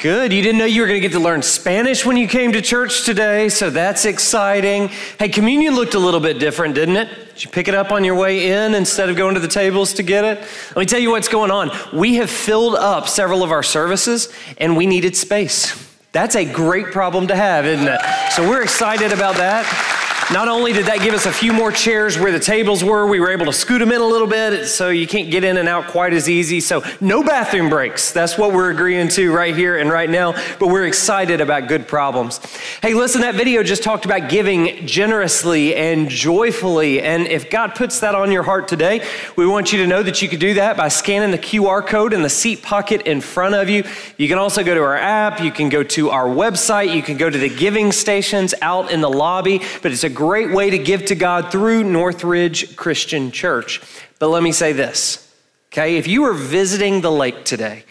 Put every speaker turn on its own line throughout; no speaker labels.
Good. You didn't know you were going to get to learn Spanish when you came to church today, so that's exciting. Hey, communion looked a little bit different, didn't it? Did you pick it up on your way in instead of going to the tables to get it? Let me tell you what's going on. We have filled up several of our services and we needed space. That's a great problem to have, isn't it? So we're excited about that. Not only did that give us a few more chairs where the tables were, we were able to scoot them in a little bit so you can't get in and out quite as easy. So, no bathroom breaks. That's what we're agreeing to right here and right now, but we're excited about good problems. Hey, listen, that video just talked about giving generously and joyfully. And if God puts that on your heart today, we want you to know that you could do that by scanning the QR code in the seat pocket in front of you. You can also go to our app, you can go to our website, you can go to the giving stations out in the lobby, but it's a great way to give to God through Northridge Christian Church. But let me say this, okay? If you are visiting the lake today,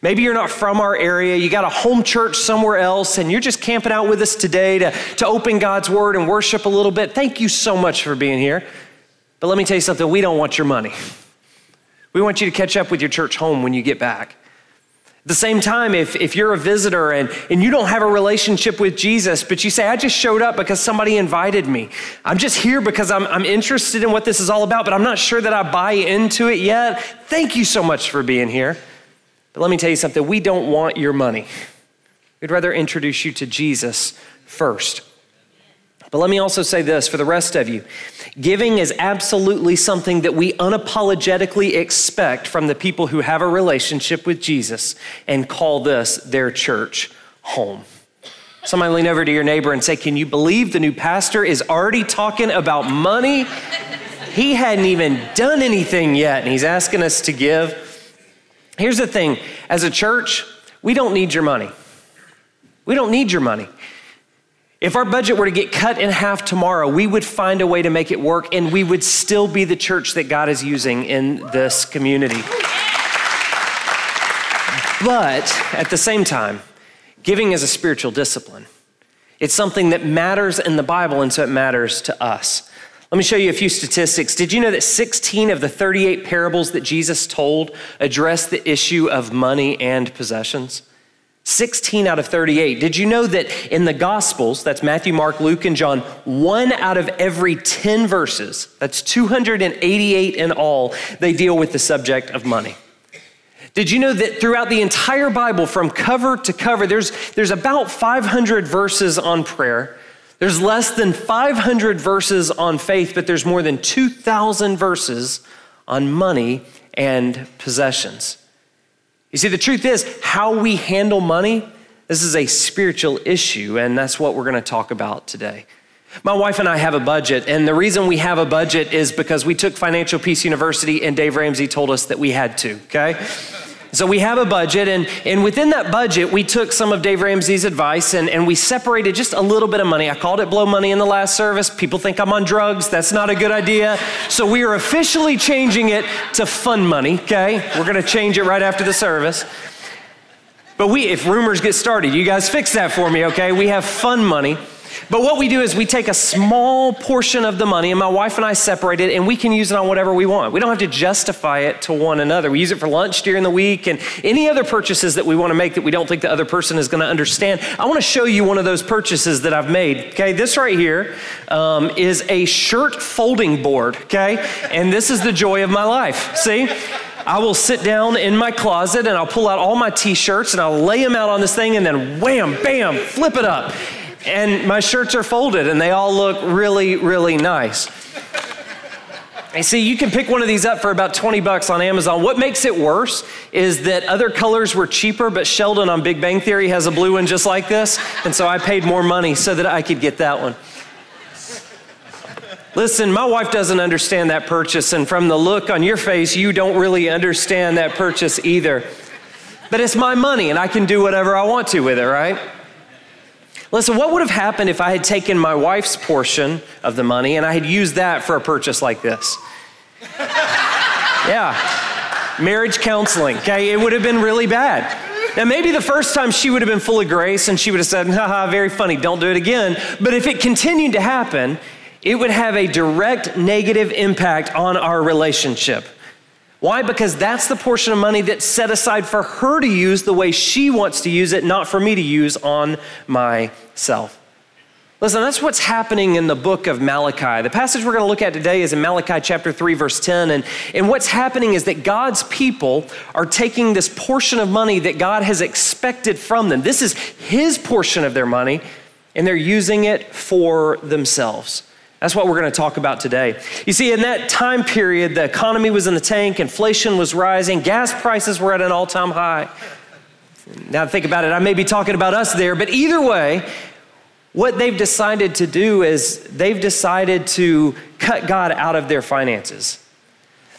Maybe you're not from our area, you got a home church somewhere else, and you're just camping out with us today to, to open God's Word and worship a little bit. Thank you so much for being here. But let me tell you something we don't want your money. We want you to catch up with your church home when you get back. At the same time, if, if you're a visitor and, and you don't have a relationship with Jesus, but you say, I just showed up because somebody invited me. I'm just here because I'm, I'm interested in what this is all about, but I'm not sure that I buy into it yet. Thank you so much for being here. But let me tell you something we don't want your money. We'd rather introduce you to Jesus first. But let me also say this for the rest of you giving is absolutely something that we unapologetically expect from the people who have a relationship with Jesus and call this their church home. Somebody lean over to your neighbor and say, Can you believe the new pastor is already talking about money? He hadn't even done anything yet, and he's asking us to give. Here's the thing as a church, we don't need your money. We don't need your money. If our budget were to get cut in half tomorrow, we would find a way to make it work and we would still be the church that God is using in this community. But at the same time, giving is a spiritual discipline. It's something that matters in the Bible, and so it matters to us. Let me show you a few statistics. Did you know that 16 of the 38 parables that Jesus told address the issue of money and possessions? 16 out of 38. Did you know that in the Gospels, that's Matthew, Mark, Luke, and John, one out of every 10 verses, that's 288 in all, they deal with the subject of money? Did you know that throughout the entire Bible, from cover to cover, there's, there's about 500 verses on prayer. There's less than 500 verses on faith, but there's more than 2,000 verses on money and possessions. You see, the truth is, how we handle money, this is a spiritual issue, and that's what we're going to talk about today. My wife and I have a budget, and the reason we have a budget is because we took Financial Peace University, and Dave Ramsey told us that we had to, okay? So we have a budget, and, and within that budget, we took some of Dave Ramsey's advice and, and we separated just a little bit of money. I called it blow money in the last service. People think I'm on drugs. That's not a good idea. So we are officially changing it to fun money, okay? We're gonna change it right after the service. But we, if rumors get started, you guys fix that for me, okay? We have fun money. But what we do is we take a small portion of the money, and my wife and I separate it, and we can use it on whatever we want. We don't have to justify it to one another. We use it for lunch during the week and any other purchases that we want to make that we don't think the other person is going to understand. I want to show you one of those purchases that I've made. Okay, this right here um, is a shirt folding board. Okay, and this is the joy of my life. See? I will sit down in my closet and I'll pull out all my t shirts and I'll lay them out on this thing and then wham, bam, flip it up and my shirts are folded and they all look really, really nice. And see, you can pick one of these up for about 20 bucks on Amazon. What makes it worse is that other colors were cheaper, but Sheldon on Big Bang Theory has a blue one just like this. And so I paid more money so that I could get that one. Listen, my wife doesn't understand that purchase, and from the look on your face, you don't really understand that purchase either. But it's my money, and I can do whatever I want to with it, right? Listen, what would have happened if I had taken my wife's portion of the money and I had used that for a purchase like this? yeah, marriage counseling, okay? It would have been really bad. Now, maybe the first time she would have been full of grace and she would have said, haha, very funny, don't do it again. But if it continued to happen, it would have a direct negative impact on our relationship. Why? Because that's the portion of money that's set aside for her to use the way she wants to use it, not for me to use on myself. Listen, that's what's happening in the book of Malachi. The passage we're going to look at today is in Malachi chapter 3, verse 10. And, and what's happening is that God's people are taking this portion of money that God has expected from them. This is His portion of their money, and they're using it for themselves. That's what we're going to talk about today. You see, in that time period, the economy was in the tank, inflation was rising, gas prices were at an all time high. Now, think about it, I may be talking about us there, but either way, what they've decided to do is they've decided to cut God out of their finances.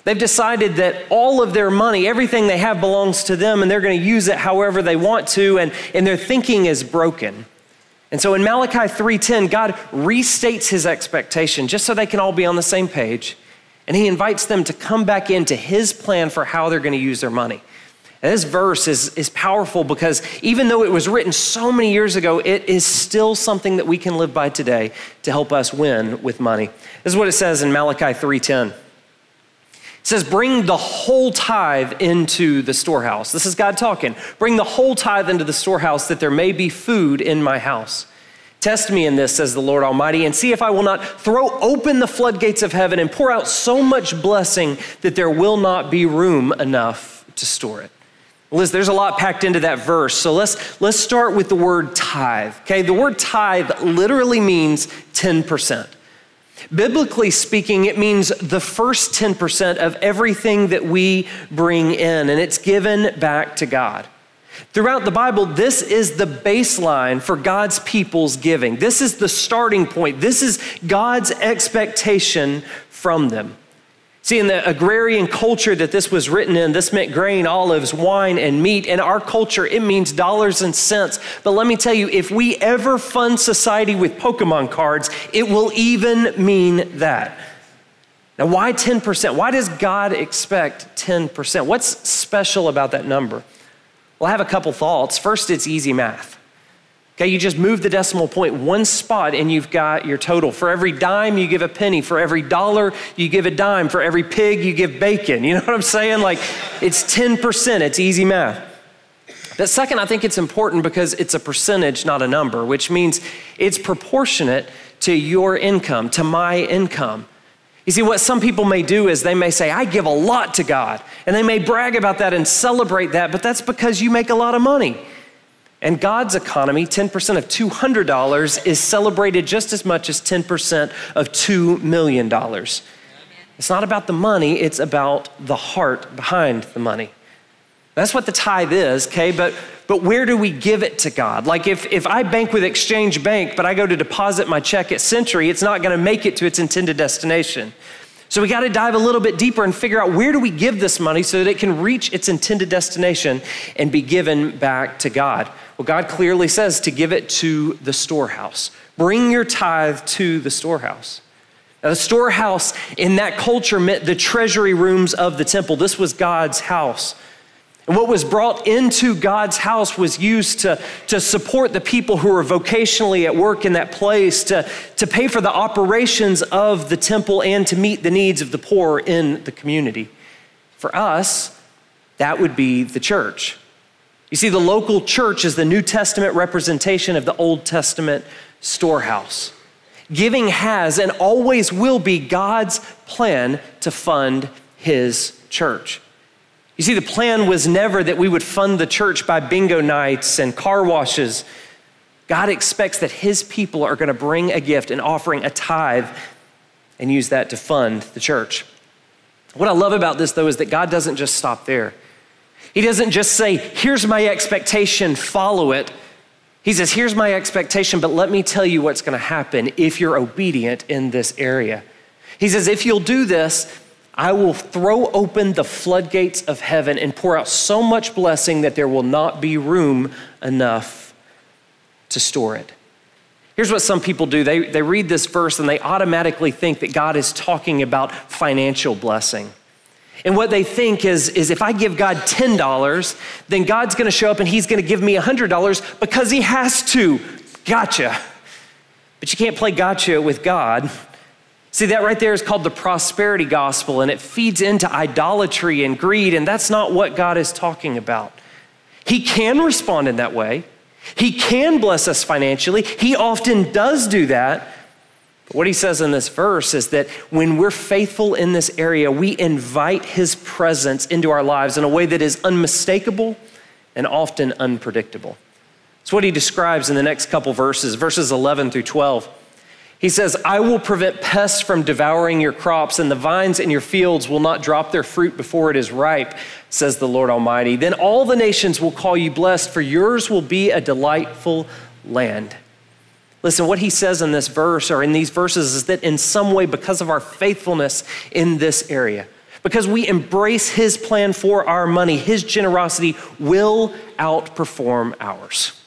They've decided that all of their money, everything they have belongs to them, and they're going to use it however they want to, and, and their thinking is broken. And so in Malachi 3:10, God restates his expectation just so they can all be on the same page. And he invites them to come back into his plan for how they're going to use their money. And this verse is, is powerful because even though it was written so many years ago, it is still something that we can live by today to help us win with money. This is what it says in Malachi 3:10. It says, Bring the whole tithe into the storehouse. This is God talking. Bring the whole tithe into the storehouse that there may be food in my house. Test me in this, says the Lord Almighty, and see if I will not throw open the floodgates of heaven and pour out so much blessing that there will not be room enough to store it. Liz, there's a lot packed into that verse. So let's, let's start with the word tithe. Okay, the word tithe literally means 10%. Biblically speaking, it means the first 10% of everything that we bring in, and it's given back to God. Throughout the Bible, this is the baseline for God's people's giving. This is the starting point. This is God's expectation from them. See, in the agrarian culture that this was written in, this meant grain, olives, wine, and meat. In our culture, it means dollars and cents. But let me tell you, if we ever fund society with Pokemon cards, it will even mean that. Now, why 10%? Why does God expect 10%? What's special about that number? Well, I have a couple thoughts. First, it's easy math. Okay, you just move the decimal point one spot and you've got your total. For every dime, you give a penny. For every dollar, you give a dime. For every pig, you give bacon. You know what I'm saying? Like, it's 10%. It's easy math. But second, I think it's important because it's a percentage, not a number, which means it's proportionate to your income, to my income. You see, what some people may do is they may say, I give a lot to God. And they may brag about that and celebrate that, but that's because you make a lot of money. And God's economy, 10% of $200 is celebrated just as much as 10% of $2 million. It's not about the money, it's about the heart behind the money. That's what the tithe is, okay? But, but where do we give it to God? Like if, if I bank with Exchange Bank, but I go to deposit my check at Century, it's not gonna make it to its intended destination. So we got to dive a little bit deeper and figure out where do we give this money so that it can reach its intended destination and be given back to God. Well, God clearly says to give it to the storehouse. Bring your tithe to the storehouse. Now, the storehouse in that culture meant the treasury rooms of the temple. This was God's house. And what was brought into God's house was used to, to support the people who were vocationally at work in that place, to, to pay for the operations of the temple, and to meet the needs of the poor in the community. For us, that would be the church. You see, the local church is the New Testament representation of the Old Testament storehouse. Giving has and always will be God's plan to fund his church. You see, the plan was never that we would fund the church by bingo nights and car washes. God expects that his people are going to bring a gift and offering a tithe and use that to fund the church. What I love about this, though, is that God doesn't just stop there. He doesn't just say, Here's my expectation, follow it. He says, Here's my expectation, but let me tell you what's going to happen if you're obedient in this area. He says, If you'll do this, I will throw open the floodgates of heaven and pour out so much blessing that there will not be room enough to store it. Here's what some people do they, they read this verse and they automatically think that God is talking about financial blessing. And what they think is, is if I give God $10, then God's gonna show up and He's gonna give me $100 because He has to. Gotcha. But you can't play gotcha with God. See, that right there is called the prosperity gospel, and it feeds into idolatry and greed, and that's not what God is talking about. He can respond in that way. He can bless us financially. He often does do that. But what he says in this verse is that when we're faithful in this area, we invite his presence into our lives in a way that is unmistakable and often unpredictable. It's what he describes in the next couple verses, verses 11 through 12. He says, I will prevent pests from devouring your crops, and the vines in your fields will not drop their fruit before it is ripe, says the Lord Almighty. Then all the nations will call you blessed, for yours will be a delightful land. Listen, what he says in this verse or in these verses is that in some way, because of our faithfulness in this area, because we embrace his plan for our money, his generosity will outperform ours.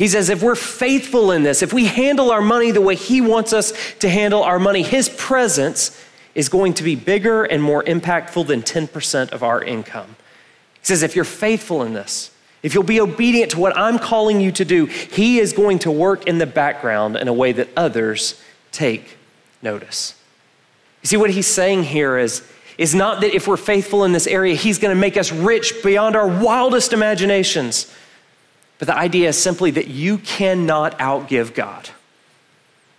He says, if we're faithful in this, if we handle our money the way He wants us to handle our money, His presence is going to be bigger and more impactful than 10% of our income. He says, if you're faithful in this, if you'll be obedient to what I'm calling you to do, He is going to work in the background in a way that others take notice. You see, what He's saying here is, is not that if we're faithful in this area, He's going to make us rich beyond our wildest imaginations. But the idea is simply that you cannot outgive God.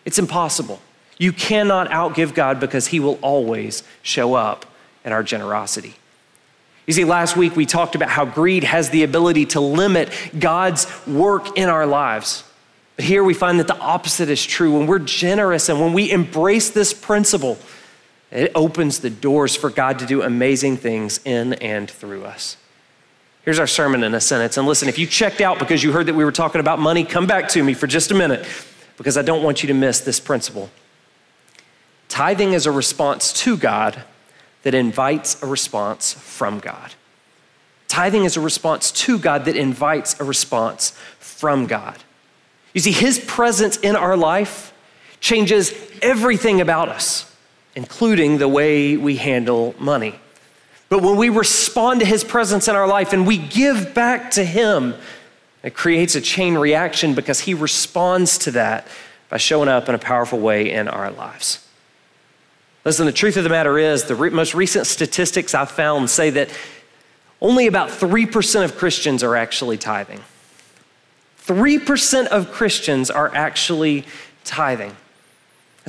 It's impossible. You cannot outgive God because He will always show up in our generosity. You see, last week we talked about how greed has the ability to limit God's work in our lives. But here we find that the opposite is true. When we're generous and when we embrace this principle, it opens the doors for God to do amazing things in and through us. Here's our sermon in a sentence. And listen, if you checked out because you heard that we were talking about money, come back to me for just a minute because I don't want you to miss this principle. Tithing is a response to God that invites a response from God. Tithing is a response to God that invites a response from God. You see, His presence in our life changes everything about us, including the way we handle money. But when we respond to his presence in our life and we give back to him, it creates a chain reaction because he responds to that by showing up in a powerful way in our lives. Listen, the truth of the matter is, the re- most recent statistics I've found say that only about 3% of Christians are actually tithing. 3% of Christians are actually tithing.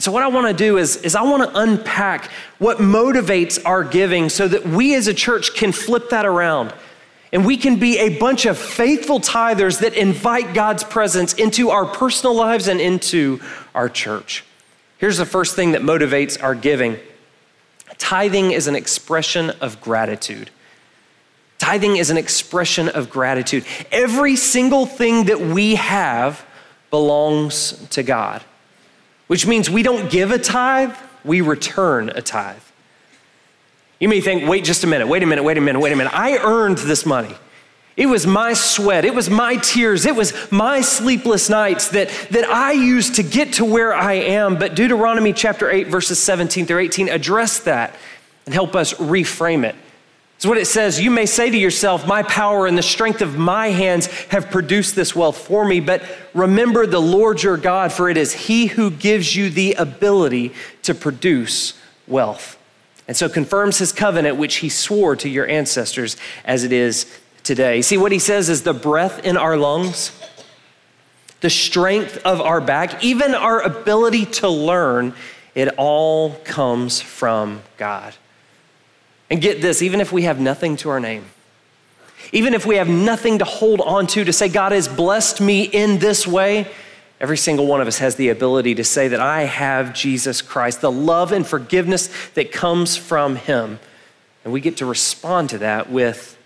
So, what I want to do is, is I want to unpack what motivates our giving so that we as a church can flip that around and we can be a bunch of faithful tithers that invite God's presence into our personal lives and into our church. Here's the first thing that motivates our giving tithing is an expression of gratitude. Tithing is an expression of gratitude. Every single thing that we have belongs to God which means we don't give a tithe, we return a tithe. You may think, wait just a minute, wait a minute, wait a minute, wait a minute. I earned this money. It was my sweat, it was my tears, it was my sleepless nights that, that I used to get to where I am. But Deuteronomy chapter 8, verses 17 through 18 address that and help us reframe it. It's what it says. You may say to yourself, My power and the strength of my hands have produced this wealth for me. But remember the Lord your God, for it is He who gives you the ability to produce wealth. And so confirms His covenant, which He swore to your ancestors as it is today. See, what He says is the breath in our lungs, the strength of our back, even our ability to learn, it all comes from God. And get this, even if we have nothing to our name, even if we have nothing to hold on to, to say, God has blessed me in this way, every single one of us has the ability to say that I have Jesus Christ, the love and forgiveness that comes from Him. And we get to respond to that with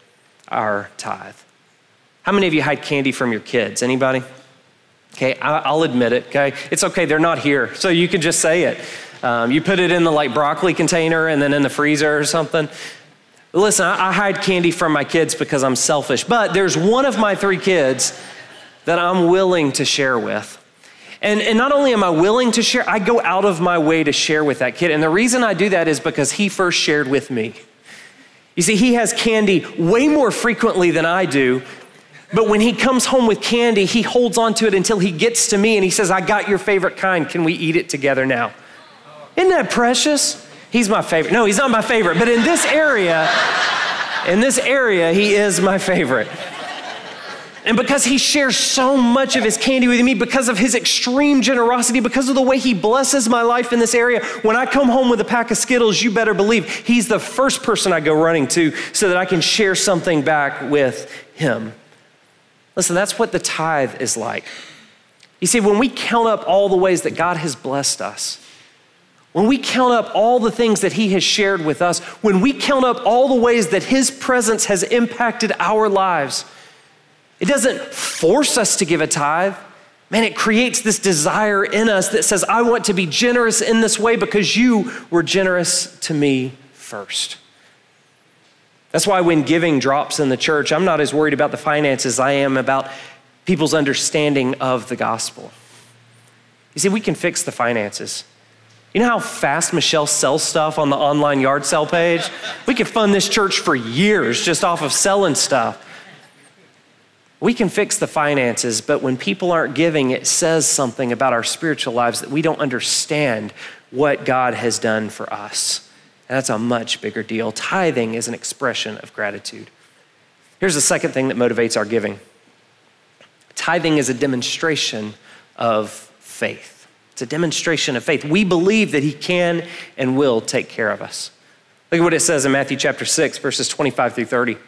our tithe. How many of you hide candy from your kids? Anybody? Okay, I'll admit it, okay? It's okay, they're not here, so you can just say it. Um, you put it in the like broccoli container and then in the freezer or something. Listen, I, I hide candy from my kids because I'm selfish, but there's one of my three kids that I'm willing to share with. And, and not only am I willing to share, I go out of my way to share with that kid. And the reason I do that is because he first shared with me. You see, he has candy way more frequently than I do. But when he comes home with candy, he holds on to it until he gets to me and he says, I got your favorite kind. Can we eat it together now? Isn't that precious? He's my favorite. No, he's not my favorite. But in this area, in this area, he is my favorite. And because he shares so much of his candy with me, because of his extreme generosity, because of the way he blesses my life in this area, when I come home with a pack of Skittles, you better believe he's the first person I go running to so that I can share something back with him. Listen, that's what the tithe is like. You see, when we count up all the ways that God has blessed us, when we count up all the things that He has shared with us, when we count up all the ways that His presence has impacted our lives, it doesn't force us to give a tithe. Man, it creates this desire in us that says, I want to be generous in this way because you were generous to me first. That's why when giving drops in the church, I'm not as worried about the finances as I am about people's understanding of the gospel. You see, we can fix the finances. You know how fast Michelle sells stuff on the online yard sale page? We could fund this church for years just off of selling stuff. We can fix the finances, but when people aren't giving, it says something about our spiritual lives that we don't understand what God has done for us. And that's a much bigger deal. Tithing is an expression of gratitude. Here's the second thing that motivates our giving tithing is a demonstration of faith. It's a demonstration of faith. We believe that He can and will take care of us. Look at what it says in Matthew chapter 6, verses 25 through 30.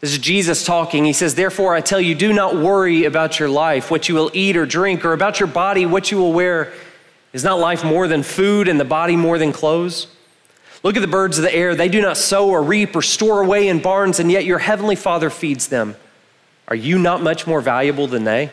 This is Jesus talking. He says, Therefore, I tell you, do not worry about your life, what you will eat or drink, or about your body, what you will wear. Is not life more than food and the body more than clothes? Look at the birds of the air. They do not sow or reap or store away in barns, and yet your heavenly Father feeds them. Are you not much more valuable than they?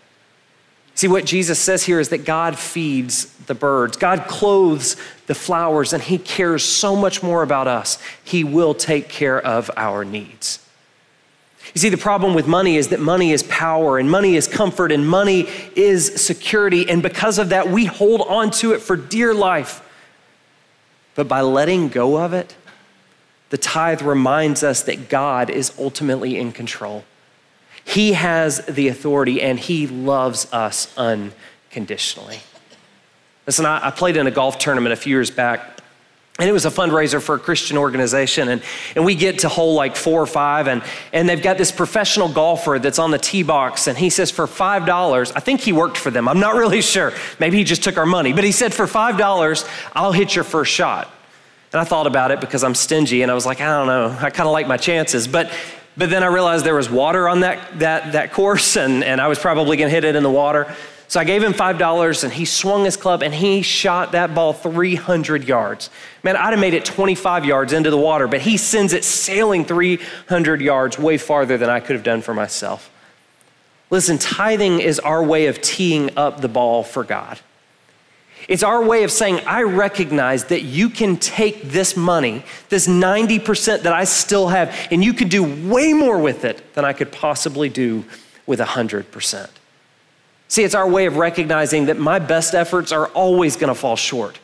See, what Jesus says here is that God feeds the birds, God clothes the flowers, and he cares so much more about us. He will take care of our needs. You see, the problem with money is that money is power and money is comfort and money is security. And because of that, we hold on to it for dear life. But by letting go of it, the tithe reminds us that God is ultimately in control. He has the authority and He loves us unconditionally. Listen, I, played in a golf tournament a few years back and it was a fundraiser for a Christian organization. And, and we get to hole like four or five, and, and they've got this professional golfer that's on the tee box. And he says, for $5, I think he worked for them. I'm not really sure. Maybe he just took our money. But he said, for $5, I'll hit your first shot. And I thought about it because I'm stingy, and I was like, I don't know. I kind of like my chances. But, but then I realized there was water on that, that, that course, and, and I was probably going to hit it in the water. So I gave him $5 and he swung his club and he shot that ball 300 yards. Man, I'd have made it 25 yards into the water, but he sends it sailing 300 yards, way farther than I could have done for myself. Listen, tithing is our way of teeing up the ball for God. It's our way of saying, I recognize that you can take this money, this 90% that I still have, and you can do way more with it than I could possibly do with 100%. See, it's our way of recognizing that my best efforts are always going to fall short.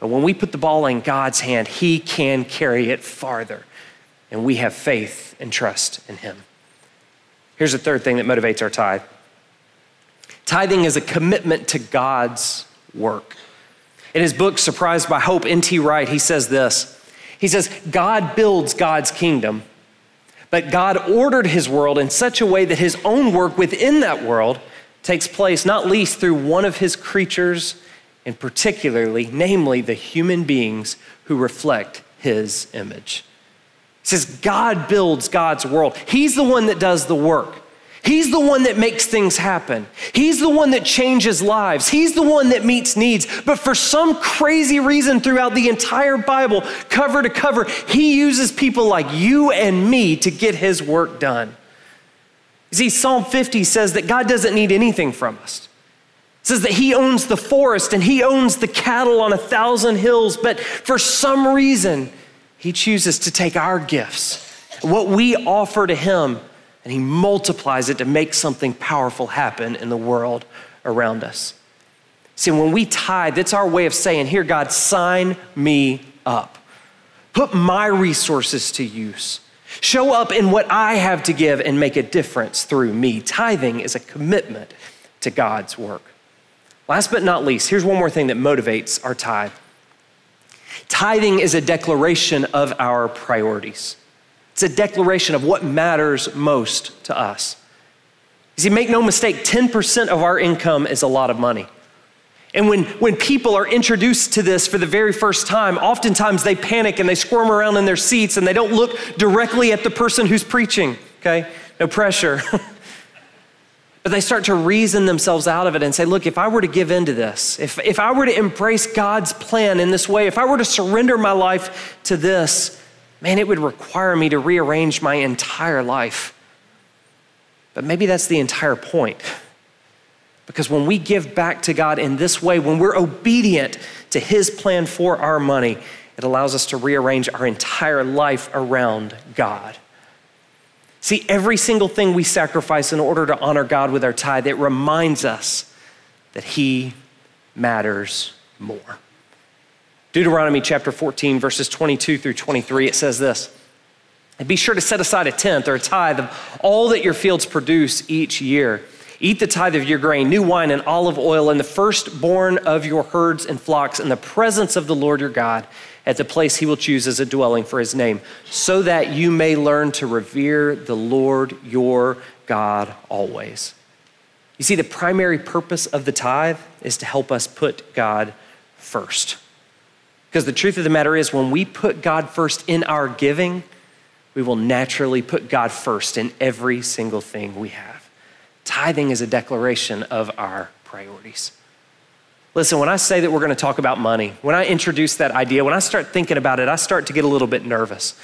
But when we put the ball in God's hand, He can carry it farther. And we have faith and trust in Him. Here's the third thing that motivates our tithe tithing is a commitment to God's work. In his book, Surprised by Hope, N.T. Wright, he says this He says, God builds God's kingdom, but God ordered his world in such a way that his own work within that world takes place not least through one of his creatures, and particularly, namely, the human beings who reflect his image. He says, God builds God's world. He's the one that does the work. He's the one that makes things happen. He's the one that changes lives. He's the one that meets needs. But for some crazy reason, throughout the entire Bible, cover to cover, he uses people like you and me to get his work done. You see, Psalm 50 says that God doesn't need anything from us. It says that he owns the forest and he owns the cattle on a thousand hills, but for some reason, he chooses to take our gifts, what we offer to him, and he multiplies it to make something powerful happen in the world around us. See, when we tithe, it's our way of saying, Here, God, sign me up. Put my resources to use. Show up in what I have to give and make a difference through me. Tithing is a commitment to God's work. Last but not least, here's one more thing that motivates our tithe tithing is a declaration of our priorities. It's a declaration of what matters most to us. You see, make no mistake, 10% of our income is a lot of money. And when, when people are introduced to this for the very first time, oftentimes they panic and they squirm around in their seats and they don't look directly at the person who's preaching, okay? No pressure. but they start to reason themselves out of it and say, look, if I were to give in to this, if, if I were to embrace God's plan in this way, if I were to surrender my life to this, man, it would require me to rearrange my entire life. But maybe that's the entire point. Because when we give back to God in this way, when we're obedient to His plan for our money, it allows us to rearrange our entire life around God. See, every single thing we sacrifice in order to honor God with our tithe, it reminds us that He matters more. Deuteronomy chapter 14, verses 22 through 23, it says this. And be sure to set aside a tenth or a tithe of all that your fields produce each year. Eat the tithe of your grain, new wine, and olive oil, and the firstborn of your herds and flocks in the presence of the Lord your God at the place he will choose as a dwelling for his name, so that you may learn to revere the Lord your God always. You see, the primary purpose of the tithe is to help us put God first. Because the truth of the matter is, when we put God first in our giving, we will naturally put God first in every single thing we have. Tithing is a declaration of our priorities. Listen, when I say that we're going to talk about money, when I introduce that idea, when I start thinking about it, I start to get a little bit nervous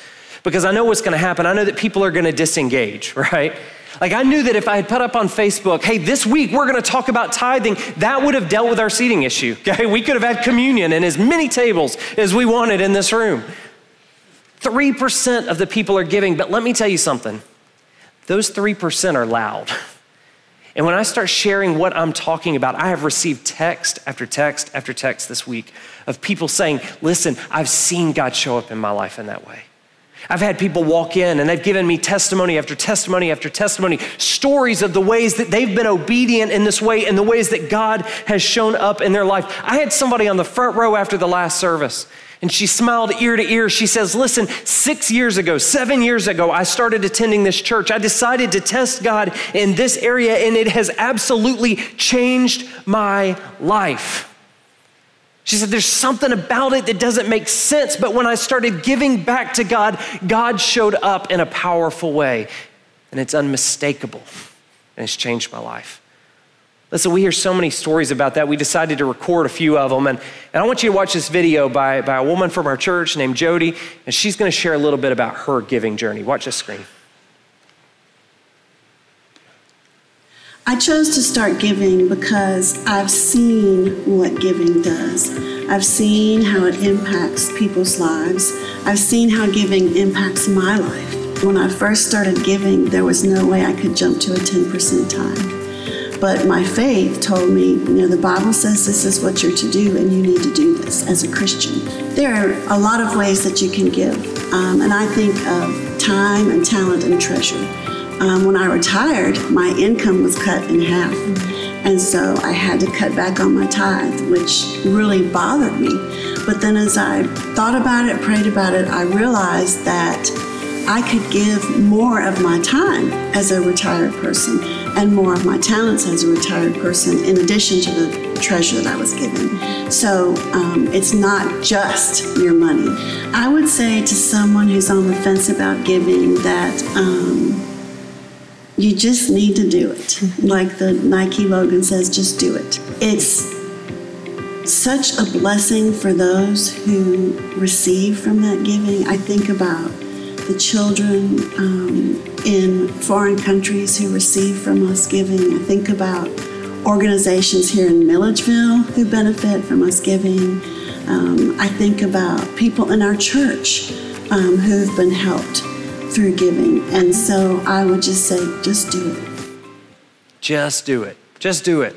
because I know what's going to happen. I know that people are going to disengage, right? Like I knew that if I had put up on Facebook, hey, this week we're going to talk about tithing, that would have dealt with our seating issue. Okay, we could have had communion and as many tables as we wanted in this room. 3% of the people are giving, but let me tell you something. Those 3% are loud. And when I start sharing what I'm talking about, I have received text after text after text this week of people saying, Listen, I've seen God show up in my life in that way. I've had people walk in and they've given me testimony after testimony after testimony, stories of the ways that they've been obedient in this way and the ways that God has shown up in their life. I had somebody on the front row after the last service. And she smiled ear to ear. She says, Listen, six years ago, seven years ago, I started attending this church. I decided to test God in this area, and it has absolutely changed my life. She said, There's something about it that doesn't make sense. But when I started giving back to God, God showed up in a powerful way. And it's unmistakable. And it's changed my life. Listen, we hear so many stories about that. We decided to record a few of them. And, and I want you to watch this video by, by a woman from our church named Jody. And she's going to share a little bit about her giving journey. Watch this screen.
I chose to start giving because I've seen what giving does. I've seen how it impacts people's lives. I've seen how giving impacts my life. When I first started giving, there was no way I could jump to a 10% tithe. But my faith told me, you know, the Bible says this is what you're to do, and you need to do this as a Christian. There are a lot of ways that you can give, um, and I think of time and talent and treasure. Um, when I retired, my income was cut in half. And so I had to cut back on my tithe, which really bothered me. But then as I thought about it, prayed about it, I realized that I could give more of my time as a retired person and more of my talents as a retired person in addition to the treasure that I was given. So um, it's not just your money. I would say to someone who's on the fence about giving that. Um, you just need to do it. Like the Nike logo says, just do it. It's such a blessing for those who receive from that giving. I think about the children um, in foreign countries who receive from us giving. I think about organizations here in Milledgeville who benefit from us giving. Um, I think about people in our church um, who've been helped through giving. And so I would just say, just do it.
Just do it. Just do it.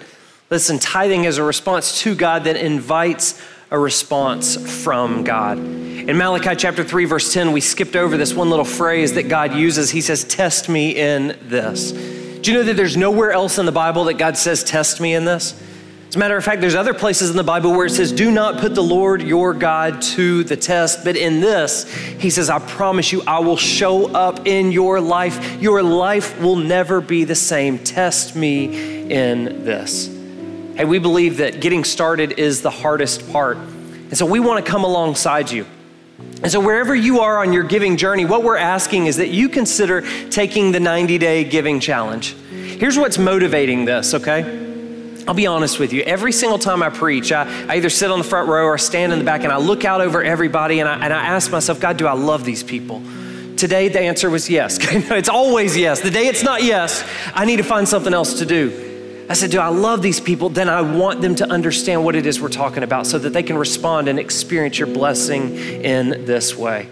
Listen, tithing is a response to God that invites a response from God. In Malachi chapter 3, verse 10, we skipped over this one little phrase that God uses. He says, Test me in this. Do you know that there's nowhere else in the Bible that God says, Test me in this? As a matter of fact, there's other places in the Bible where it says, Do not put the Lord your God to the test. But in this, he says, I promise you, I will show up in your life. Your life will never be the same. Test me in this. Hey, we believe that getting started is the hardest part. And so we want to come alongside you. And so, wherever you are on your giving journey, what we're asking is that you consider taking the 90 day giving challenge. Here's what's motivating this, okay? I'll be honest with you. Every single time I preach, I, I, either sit on the front row or stand in the back and I look out over everybody and I, and I ask myself, God, do I love these people? Today, the answer was yes. it's always yes. The day it's not yes, I need to find something else to do. I said, Do I love these people? Then I want them to understand what it is we're talking about so that they can respond and experience your blessing in this way.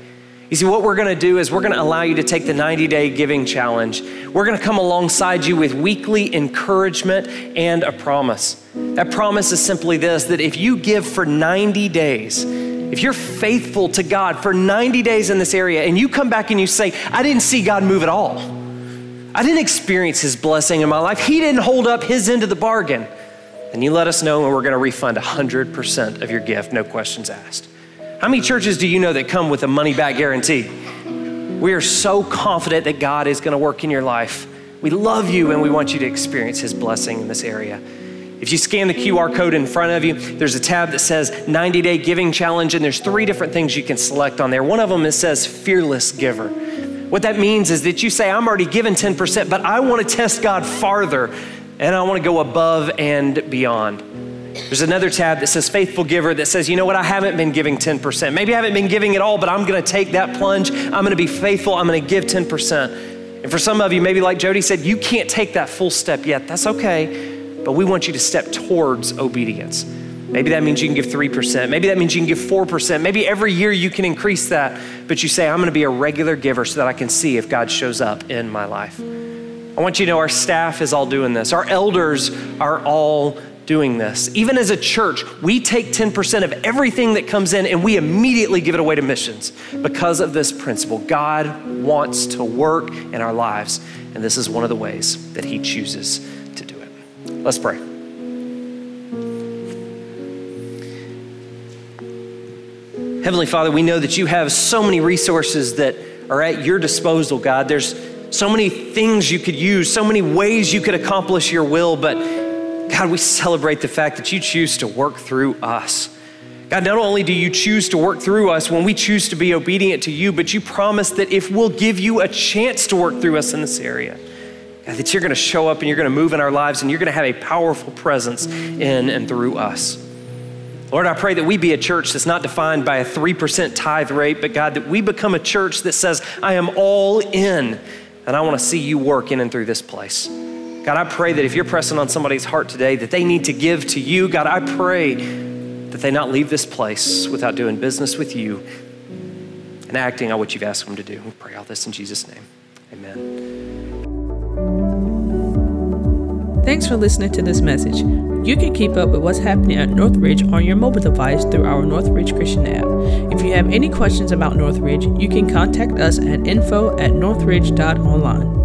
You see, what we're going to do is we're going to allow you to take the 90 day giving challenge. We're going to come alongside you with weekly encouragement and a promise. That promise is simply this that if you give for 90 days, if you're faithful to God for 90 days in this area and you come back and you say, I didn't see God move at all, I didn't experience His blessing in my life, He didn't hold up His end of the bargain, then you let us know and we're going to refund 100% of your gift, no questions asked. How many churches do you know that come with a money back guarantee? We are so confident that God is going to work in your life. We love you and we want you to experience His blessing in this area. If you scan the QR code in front of you, there's a tab that says 90 day giving challenge, and there's three different things you can select on there. One of them it says fearless giver. What that means is that you say, I'm already given 10%, but I want to test God farther and I want to go above and beyond. There's another tab that says faithful giver that says, you know what, I haven't been giving 10%. Maybe I haven't been giving it all, but I'm going to take that plunge. I'm going to be faithful. I'm going to give 10%. And for some of you, maybe like Jody said, you can't take that full step yet. That's okay, but we want you to step towards obedience. Maybe that means you can give 3%. Maybe that means you can give 4%. Maybe every year you can increase that, but you say, I'm going to be a regular giver so that I can see if God shows up in my life. I want you to know our staff is all doing this. Our elders are all doing this. Even as a church, we take 10% of everything that comes in and we immediately give it away to missions because of this principle. God wants to work in our lives, and this is one of the ways that He chooses to do it. Let's pray. Heavenly Father, we know that you have so many resources that are at your disposal, God. There's so many things you could use, so many ways you could accomplish your will, but God, we celebrate the fact that you choose to work through us. God, not only do you choose to work through us when we choose to be obedient to you, but you promise that if we'll give you a chance to work through us in this area, God, that you're going to show up and you're going to move in our lives and you're going to have a powerful presence in and through us. Lord, I pray that we be a church that's not defined by a 3% tithe rate, but God, that we become a church that says, I am all in and I want to see you work in and through this place. God, I pray that if you're pressing on somebody's heart today that they need to give to you, God, I pray that they not leave this place without doing business with you and acting on what you've asked them to do. We pray all this in Jesus' name. Amen.
Thanks for listening to this message. You can keep up with what's happening at Northridge on your mobile device through our Northridge Christian app. If you have any questions about Northridge, you can contact us at info at northridge.online.